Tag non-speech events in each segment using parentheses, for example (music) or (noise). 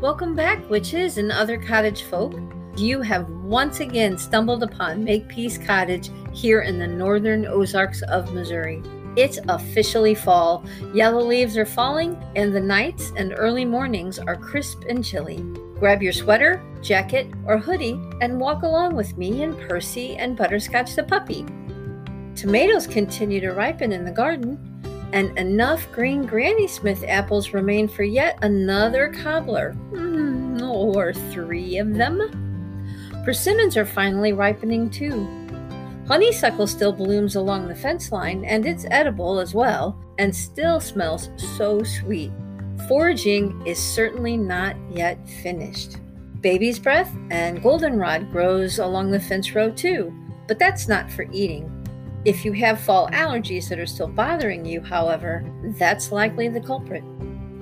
Welcome back, witches and other cottage folk. You have once again stumbled upon Makepeace Cottage here in the northern Ozarks of Missouri. It's officially fall. Yellow leaves are falling, and the nights and early mornings are crisp and chilly. Grab your sweater, jacket, or hoodie and walk along with me and Percy and Butterscotch the puppy. Tomatoes continue to ripen in the garden, and enough green Granny Smith apples remain for yet another cobbler, mm, or three of them. Persimmons are finally ripening too. Honeysuckle still blooms along the fence line, and it's edible as well, and still smells so sweet. Foraging is certainly not yet finished. Baby's breath and goldenrod grows along the fence row too, but that's not for eating. If you have fall allergies that are still bothering you, however, that's likely the culprit.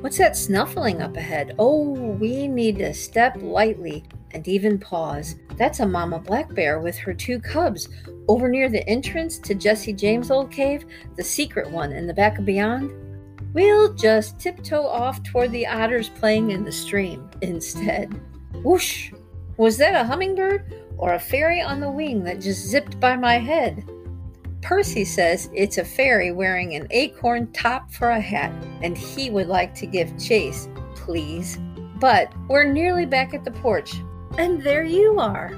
What's that snuffling up ahead? Oh, we need to step lightly and even pause. That's a mama black bear with her two cubs over near the entrance to Jesse James' old cave, the secret one in the back of Beyond. We'll just tiptoe off toward the otters playing in the stream instead. Whoosh! Was that a hummingbird or a fairy on the wing that just zipped by my head? Percy says it's a fairy wearing an acorn top for a hat, and he would like to give chase, please. But we're nearly back at the porch, and there you are.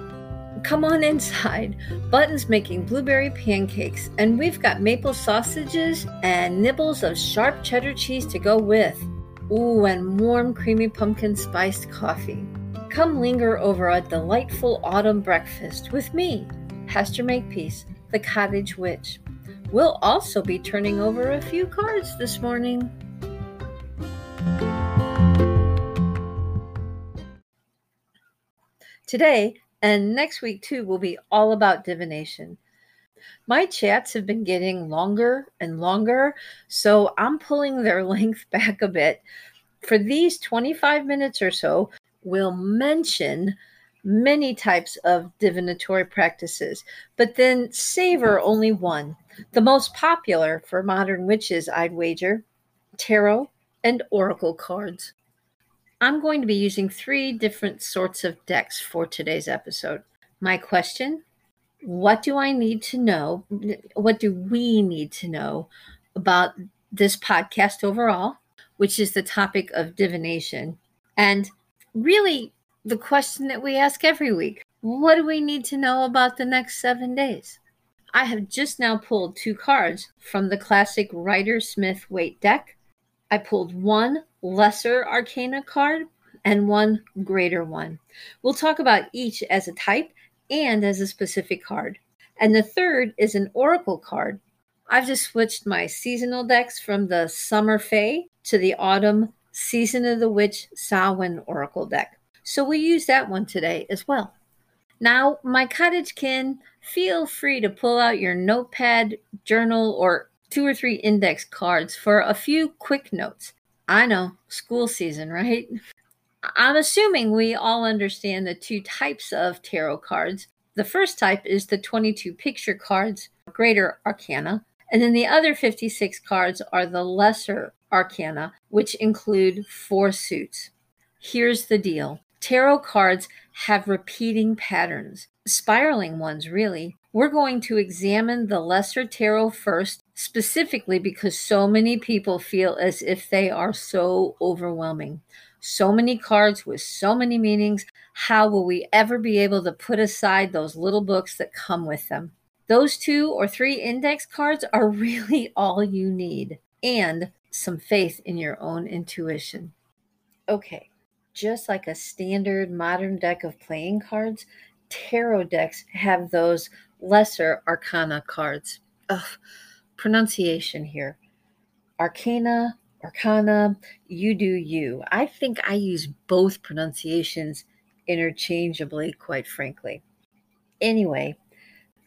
Come on inside. Button's making blueberry pancakes, and we've got maple sausages and nibbles of sharp cheddar cheese to go with. Ooh, and warm, creamy pumpkin spiced coffee. Come linger over a delightful autumn breakfast with me, Hester Makepeace the cottage witch. We'll also be turning over a few cards this morning. Today and next week, too, will be all about divination. My chats have been getting longer and longer, so I'm pulling their (laughs) length back a bit. For these 25 minutes or so, we'll mention many types of divinatory practices, but then savor only one. The most popular for modern witches, I'd wager tarot and oracle cards. I'm going to be using three different sorts of decks for today's episode. My question What do I need to know? What do we need to know about this podcast overall, which is the topic of divination? And really, the question that we ask every week What do we need to know about the next seven days? I have just now pulled two cards from the classic Rider Smith Waite deck. I pulled one lesser arcana card and one greater one. We'll talk about each as a type and as a specific card. And the third is an oracle card. I've just switched my seasonal decks from the Summer Fae to the Autumn Season of the Witch Samhain Oracle deck. So we use that one today as well. Now, my cottage kin, feel free to pull out your notepad, journal, or two or three index cards for a few quick notes. I know, school season, right? I'm assuming we all understand the two types of tarot cards. The first type is the 22 picture cards, Greater Arcana, and then the other 56 cards are the Lesser Arcana, which include four suits. Here's the deal Tarot cards have repeating patterns, spiraling ones, really. We're going to examine the lesser tarot first, specifically because so many people feel as if they are so overwhelming. So many cards with so many meanings. How will we ever be able to put aside those little books that come with them? Those two or three index cards are (laughs) really all you need, and some faith in your own intuition. Okay, just like a standard modern deck of playing cards, tarot decks have those lesser arcana cards. Ugh, pronunciation here. Arcana, arcana, you do you. I think I use both pronunciations interchangeably, quite frankly. Anyway,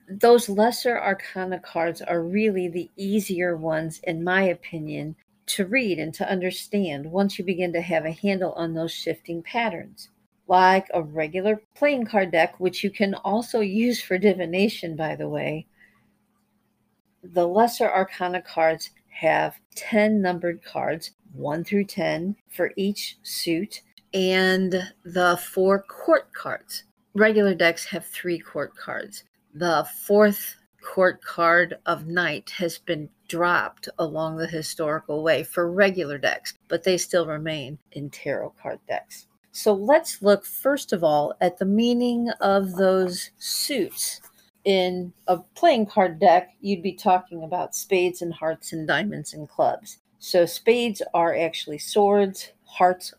those lesser arcana cards are really the easier ones, in my opinion, to read and to understand once you begin to have a handle on those shifting patterns. Like a regular playing card deck, which you can also use for divination, by the way, the lesser arcana cards have 10 numbered cards, 1 through 10 for each suit. and the four court cards. Regular decks have three court cards. The fourth court card of knight has been dropped along the historical way for regular decks, but they still remain in tarot card decks. So let's look first of all at the meaning of those suits. In a playing card deck, you'd be talking about spades and hearts and diamonds and clubs. So spades are actually swords, hearts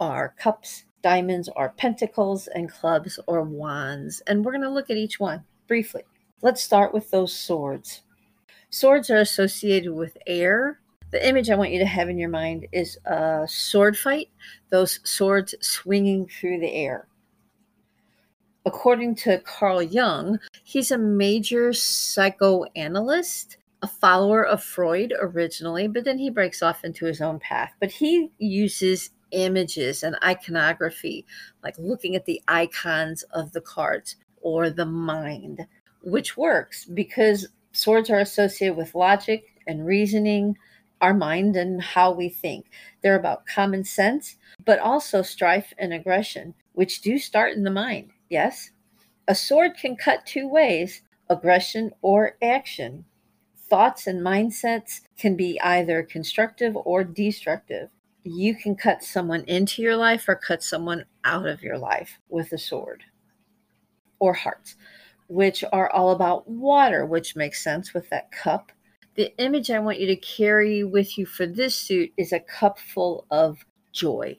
are cups, diamonds are pentacles, and clubs are wands. And we're going to look at each one briefly. Let's start with those swords. Swords are associated with air. The image I want you to have in your mind is a sword fight, those swords swinging through the air. According to Carl Jung, he's a major psychoanalyst, a follower of Freud originally, but then he breaks off into his own path. But he uses images and iconography, like looking at the icons of the cards or the mind, which works because swords are associated with logic and reasoning, our mind and how we think. They're about common sense, but also strife and aggression, which do start in the mind. Yes? A sword can cut two ways aggression or action. Thoughts and mindsets can be either constructive or destructive. You can cut someone into your life or cut someone out of your life with a sword or hearts, which are all about water, which makes sense with that cup the image I want you to carry with you for this suit is a cup full of joy.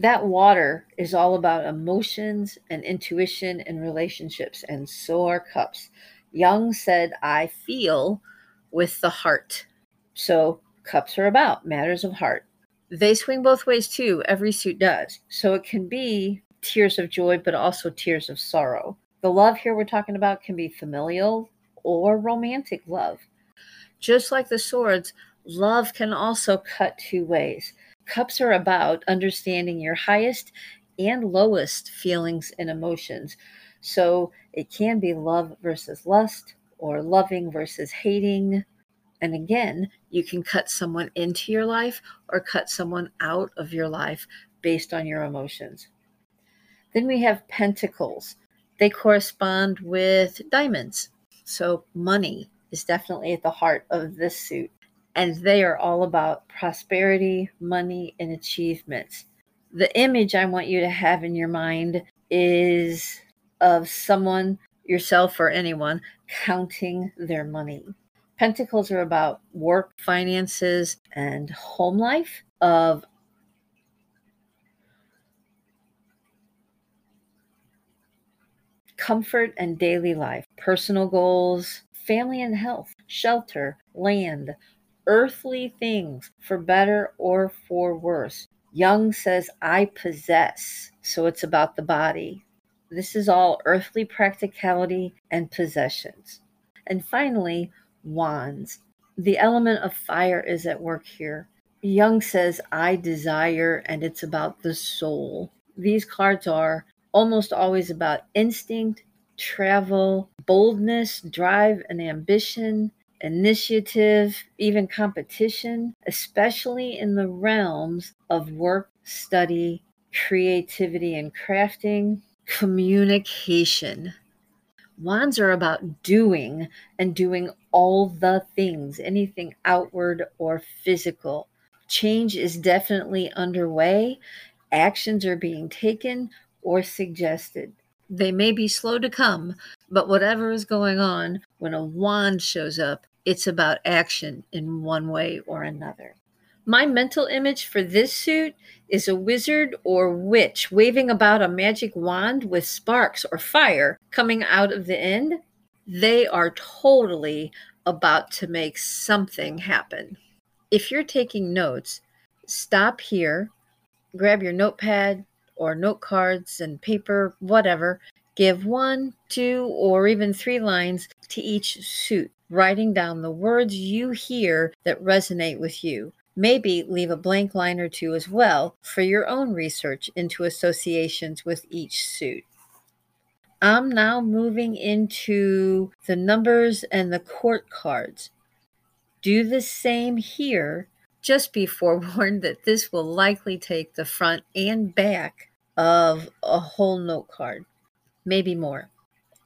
That water is all about emotions and intuition and relationships, and so are cups. Jung said, I feel with the heart. So, cups are about matters of heart. They swing both ways too. Every suit does. So, it can be tears of joy, but also tears of sorrow. The love here we're talking about can be familial or romantic love. Just like the swords, love can also cut two ways. Cups are about understanding your highest and lowest feelings and emotions. So it can be love versus lust or loving versus hating. And again, you can cut someone into your life or cut someone out of your life based on your emotions. Then we have pentacles. They correspond with diamonds. So money, is definitely at the heart of this suit. And they are all about prosperity, money, and achievements. The image I want you to have in your mind is of someone, yourself or anyone, counting their money. Pentacles are about work, finances, and home life, of comfort and daily life, personal goals, family and health, shelter, land, earthly things for better or for worse. Jung says, I possess. So it's about the body. This is all earthly practicality and possessions. And finally, wands. The element of fire is at work here. Jung says, I desire, and it's about the soul. These cards are almost always about instinct, travel, boldness, drive, and ambition, initiative, even competition, especially in the realms of work, study, creativity, and crafting, communication. Wands are about doing and doing all the things, anything outward or physical. Change is definitely underway. Actions are being taken or suggested. They may be slow to come, but whatever is going on, when a wand shows up, it's about action in one way or another. My mental image for this suit is a wizard or witch waving about a magic wand with sparks or fire coming out of the end. They are totally about to make something happen. If you're taking notes, stop here, grab your notepad, or note cards and paper, whatever. Give one, two, or even three lines to each suit, writing down the words you hear that resonate with you. Maybe leave a blank line or two as well for your own research into associations with each suit. I'm now moving into the numbers and the court cards. Do the same here just be (laughs) forewarned that this will likely take the front and back of a whole note card, maybe more.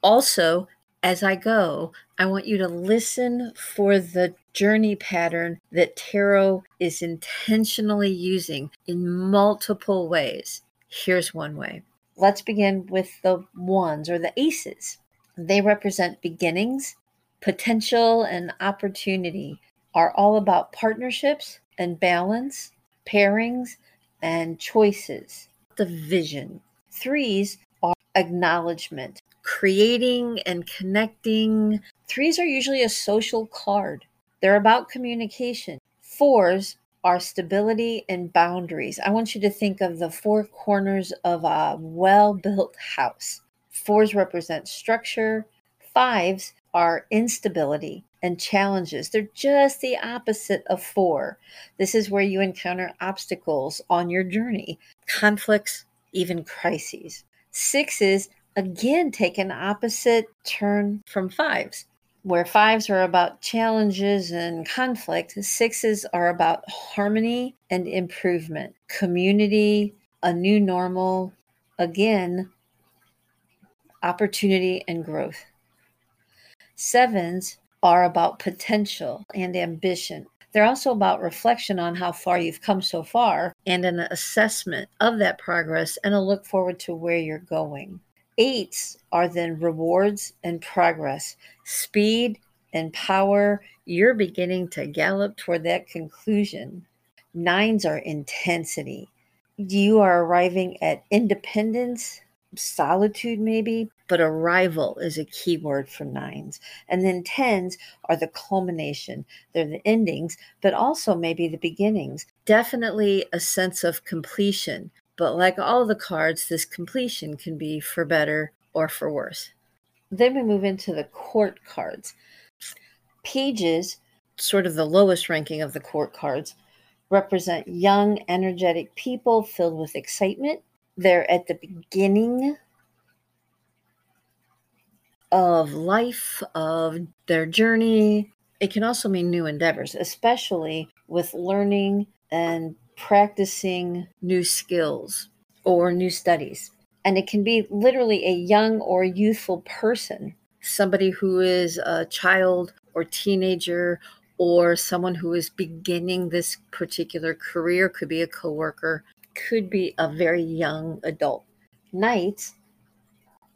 Also, as I go, I want you to listen for the journey pattern that tarot is intentionally using in multiple ways. Here's one way. Let's begin with the ones or the aces. They represent beginnings, potential, and opportunity, are all about partnerships and balance, pairings, and choices. The vision. Threes are acknowledgement, creating and connecting. Threes are usually a social card, they're about communication. Fours are stability and boundaries. I want you to think of the four corners of a well built house. Fours represent structure, fives are instability and challenges. They're just the opposite of four. This is where you encounter obstacles on your journey, conflicts, even crises. Sixes, again, take an opposite turn from fives. Where fives are about challenges and conflict, sixes are about harmony and improvement, community, a new normal, again, opportunity and growth. Sevens are about potential and ambition. They're also about reflection on how far you've come so far and an assessment of that progress and a look forward to where you're going. Eights are then rewards and progress, speed and power. You're beginning to gallop toward that conclusion. Nines are intensity. You are arriving at independence, solitude, maybe, but arrival is a key word for nines. And then tens are the culmination, they're the endings, but also maybe the beginnings. Definitely a sense of completion, but like all the cards, this completion can be for better or for worse. Then we move into the court cards. Pages, sort of the lowest ranking of the court cards, represent young, energetic people filled with excitement. They're at the beginning of life, of their journey. It can also mean new endeavors, especially with learning and practicing new skills or new studies. And it can be literally a young or youthful person, somebody who is a child or teenager or someone who is beginning this particular career, could be a coworker, could be a very young adult. Knights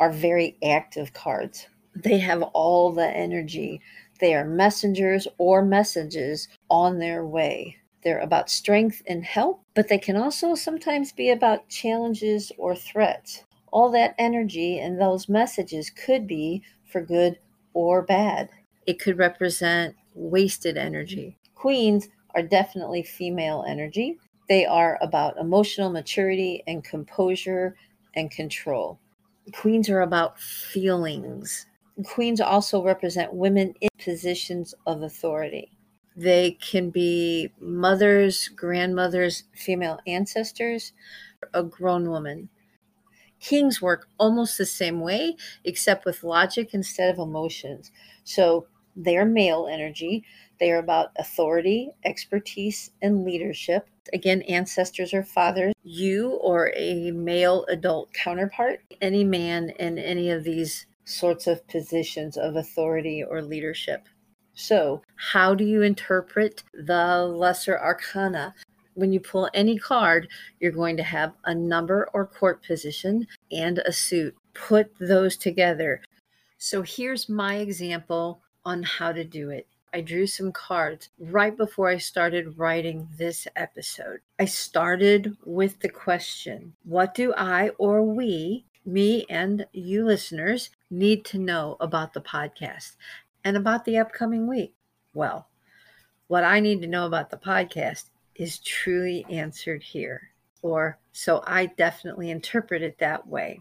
are very active cards. They have all the energy. They are messengers or messages on their way. They're about strength and help, but they can also sometimes be about challenges or threats. All that energy and those messages could be for good or bad. It could represent wasted energy. Queens are definitely female energy. They are about emotional maturity and composure and control. Queens are about feelings. Queens also represent women in positions of authority. They can be mothers, grandmothers, female ancestors, a grown woman. Kings work almost the same way, except with logic instead of emotions. So they are male energy. They are about authority, expertise, and leadership. Again, ancestors or fathers. You or a male adult counterpart, any man in any of these sorts of positions of authority or leadership. So, how do you interpret the lesser arcana? When you pull any card, you're going to have a number or court position and a suit. Put those together. So, here's my example on how to do it. I drew some cards right before I started writing this episode. I started with the question What do I or we, me and you listeners, need to know about the podcast? and about the upcoming week? Well, what I need to know about the podcast is truly answered here, or so I definitely interpret it that way.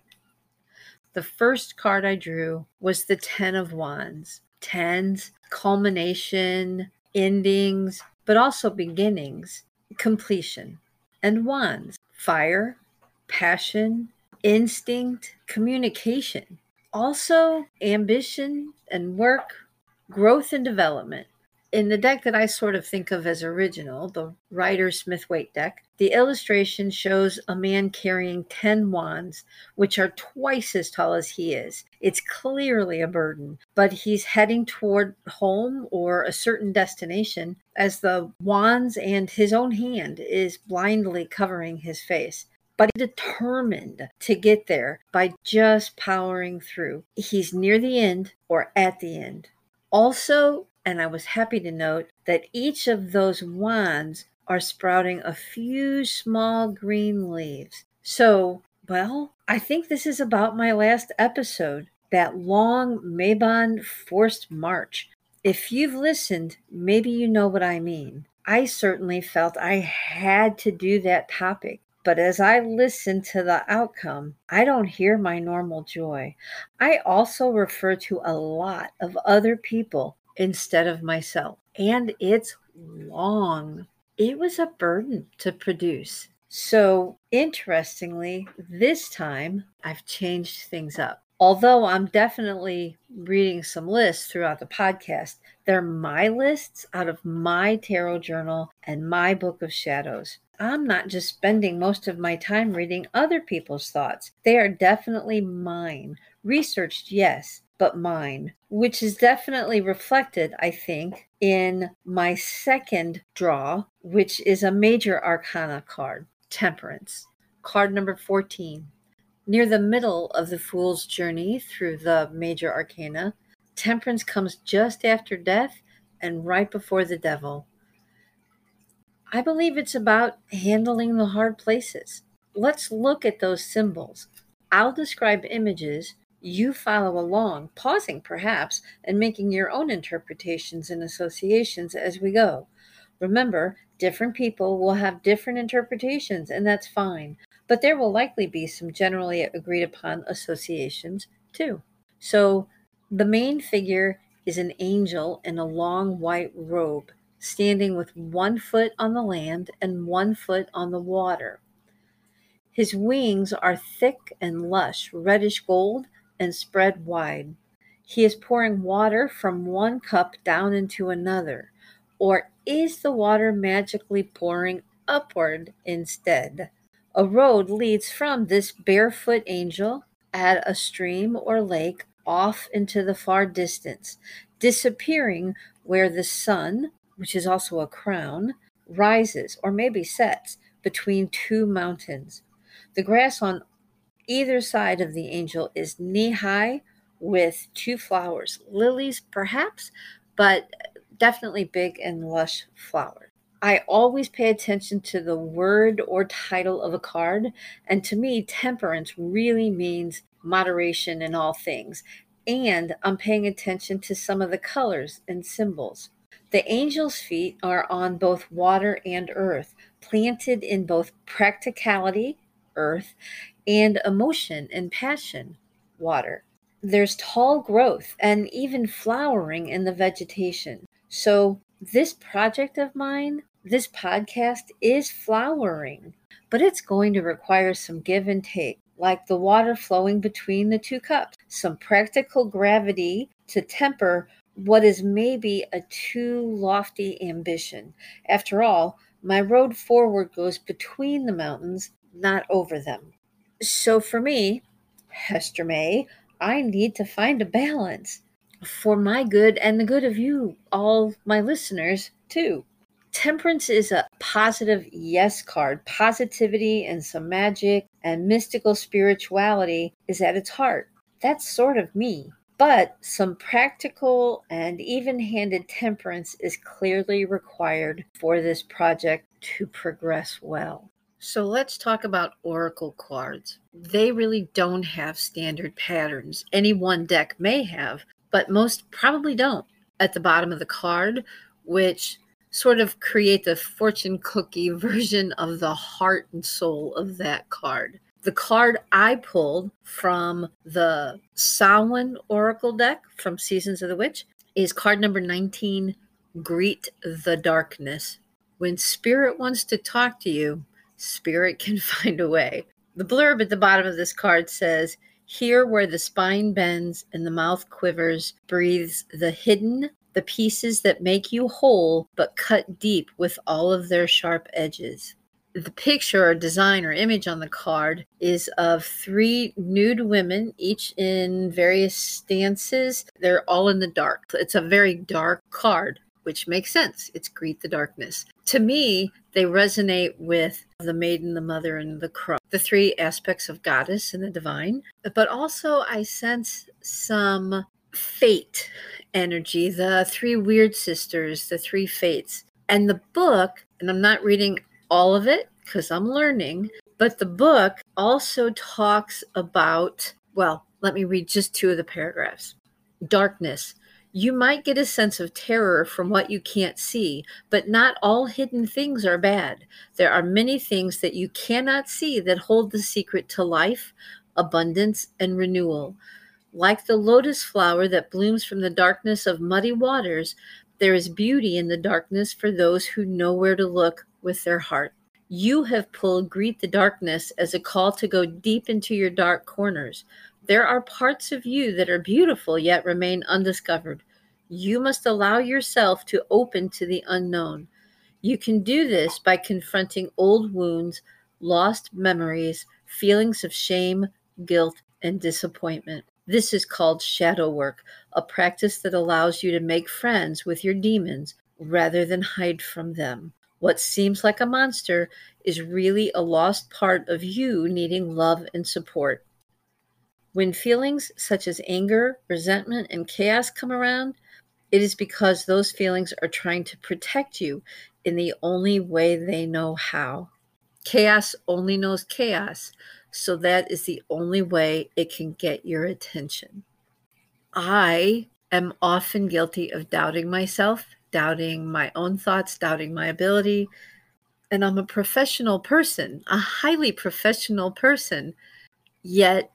The first card I drew was the Ten of Wands. Tens, culmination, endings, but also beginnings, completion. And Wands, fire, passion, instinct, communication. Also, ambition and work, growth and development. In the deck that I sort of think of as original, the Rider Smith Waite deck, the illustration shows a man carrying 10 wands, which are twice as tall as he is. It's clearly a burden, but he's heading toward home or a certain destination as the wands and his own hand is blindly covering his face but determined to get there by just powering through. He's near the end or at the end. Also, and I was happy to note that each of those wands are sprouting a few small green leaves. So, well, I think this is about my last episode that long Mabon forced march. If you've listened, maybe you know what I mean. I certainly felt I had to do that topic. But as I listen to the outcome, I don't hear my normal joy. I also refer to a lot of other people instead of myself. And it's long. It was a burden to produce. So, interestingly, this time I've changed things up. Although I'm definitely reading some lists throughout the podcast, they're my lists out of my tarot journal and my book of shadows. I'm not just spending most of my time reading other people's thoughts. They are definitely mine. Researched, yes, but mine, which is definitely reflected, I think, in my second draw, which is a major arcana card, Temperance, card number 14. Near the middle of the Fool's journey through the major arcana, Temperance comes just after death and right before the devil. I believe it's about handling the hard places. Let's look at those symbols. I'll describe images you follow along, pausing perhaps and making your own interpretations and associations as we go. Remember, different people will have different interpretations, and that's fine, but there will likely be some generally agreed upon associations too. So, the main figure is an angel in a long white robe, standing with one foot on the land and one foot on the water. His wings are thick and lush, reddish gold, and spread wide. He is pouring water from one cup down into another. Or is the water magically pouring upward instead? A road leads from this barefoot angel at a stream or lake off into the far distance, disappearing where the sun, which is also a crown, rises or maybe sets between two mountains. The grass on Either side of the angel is knee high with two flowers, lilies perhaps, but definitely big and lush flowers. I always pay attention to the word or title of a card, and to me, temperance really means moderation in all things. And I'm paying attention to some of the colors and symbols. The angel's feet are on both water and earth, planted in both practicality, earth, and emotion and passion, water. There's tall growth and even flowering in the vegetation. So, this project of mine, this podcast is flowering, but it's going to require some give and take, like the water flowing between the two cups, some practical gravity to temper what is maybe a too lofty ambition. After all, my road forward goes between the mountains, not over them. So for me, Hester May, I need to find a balance for my good and the good of you, all my listeners, too. Temperance is a positive yes card. Positivity and some magic and mystical spirituality is at its heart. That's sort of me. But some practical and even handed temperance is clearly required for this project to progress well. So let's talk about Oracle cards. They really don't have standard patterns. Any one deck may have, but most probably don't. At the bottom of the card, which sort of create the fortune cookie (laughs) version of the heart and soul of that card. The card I pulled from the Samhain Oracle deck from Seasons of the Witch is card number 19 Greet the Darkness. When Spirit wants to talk to you, Spirit can (laughs) find a way. The blurb at the bottom of this card says, Here where the spine bends and the mouth quivers, breathes the hidden the pieces that make you whole but cut deep with all of their sharp edges. The picture or design or image on the card is of three nude women, each in various stances. They're all in the dark. It's a very dark card, which makes sense. It's Greet the Darkness. To me, they resonate with the maiden, the mother, and the crone, the three aspects of goddess and the divine. But also, I sense some fate energy, the three weird sisters, the three fates. And the book, and I'm not reading all of it because I'm learning, but the book also talks about, well, let me read just two of the paragraphs. Darkness. You might get a sense of terror from what you can't see, but not all hidden things are bad. There are many things that you cannot see that hold the secret to life, abundance, and renewal. Like the lotus flower that blooms from the darkness of muddy waters, there is beauty in the darkness for those who know where to look with their heart. You have pulled Greet the Darkness as a call to go deep into your dark corners. There are parts of you that are beautiful yet remain undiscovered. You must allow yourself to open to the unknown. You can do this by confronting old wounds, lost memories, feelings of shame, guilt, and disappointment. This is called shadow work, a practice that allows you to make friends with your demons rather than hide from them. What seems like a monster is really a lost part of you needing love and support. When feelings such as anger, resentment, and chaos come around, it is because those feelings are trying to protect you in the only way they know how. Chaos only knows chaos, so that is the only way it can get your attention. I am often guilty of doubting myself, doubting my own thoughts, doubting my ability. And I'm a professional person, a highly professional person, yet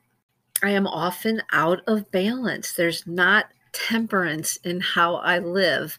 I am often out of balance. There's not temperance in how I live.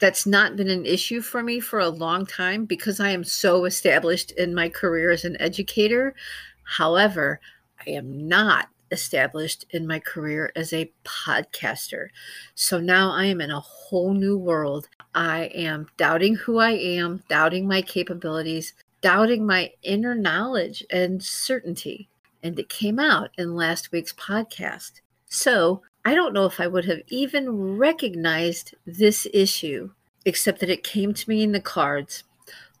That's not been an issue for me for a long time because I am so established in my career as an educator. However, I am not established in my career as a podcaster. So now I am in a whole new world. I am doubting who I am, doubting my capabilities, doubting my inner knowledge and certainty. And it came out in last week's podcast. So I don't know if I would have even recognized this issue, except that it came to me in the cards.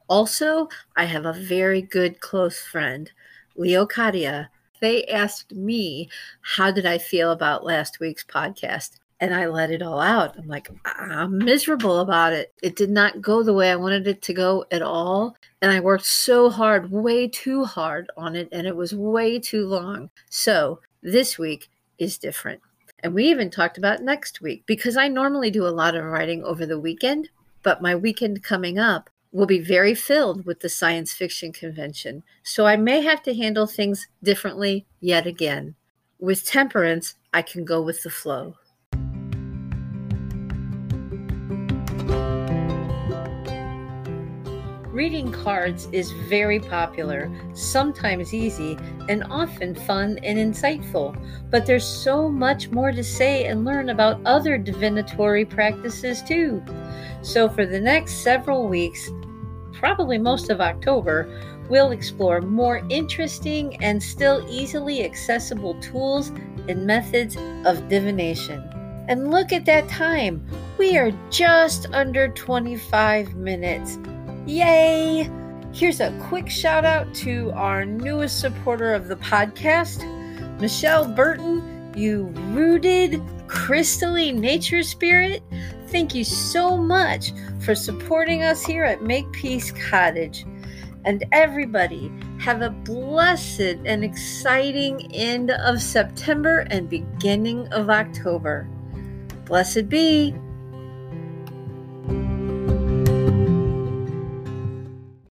Also, I have a very good close friend Leocadia, they asked me, how did I feel about last week's podcast? And I let it all out. I'm like, I'm miserable about it. It did not go the way I wanted it to go at all. And I worked so hard, way too hard on it, and it was way too long. So this week is different. And we even talked about next week because I normally do a lot of writing over the weekend, but my weekend coming up, will be very filled with the science fiction convention, so I may have to handle things differently yet again. With temperance, I can go with the flow. Reading cards is very popular, sometimes easy, and often fun and insightful. But there's so much more to say and learn about other divinatory practices too. So, for the next several weeks, probably most of October, we'll explore more interesting and still easily accessible tools and methods of divination. And look at that time! We are just under 25 minutes. Yay! Here's a quick shout out to our newest supporter of the podcast, Michelle Burton. You rooted, crystally nature spirit. Thank you so much for supporting us here at Makepeace Cottage. And everybody, have a blessed and exciting end of September and beginning of October. Blessed be.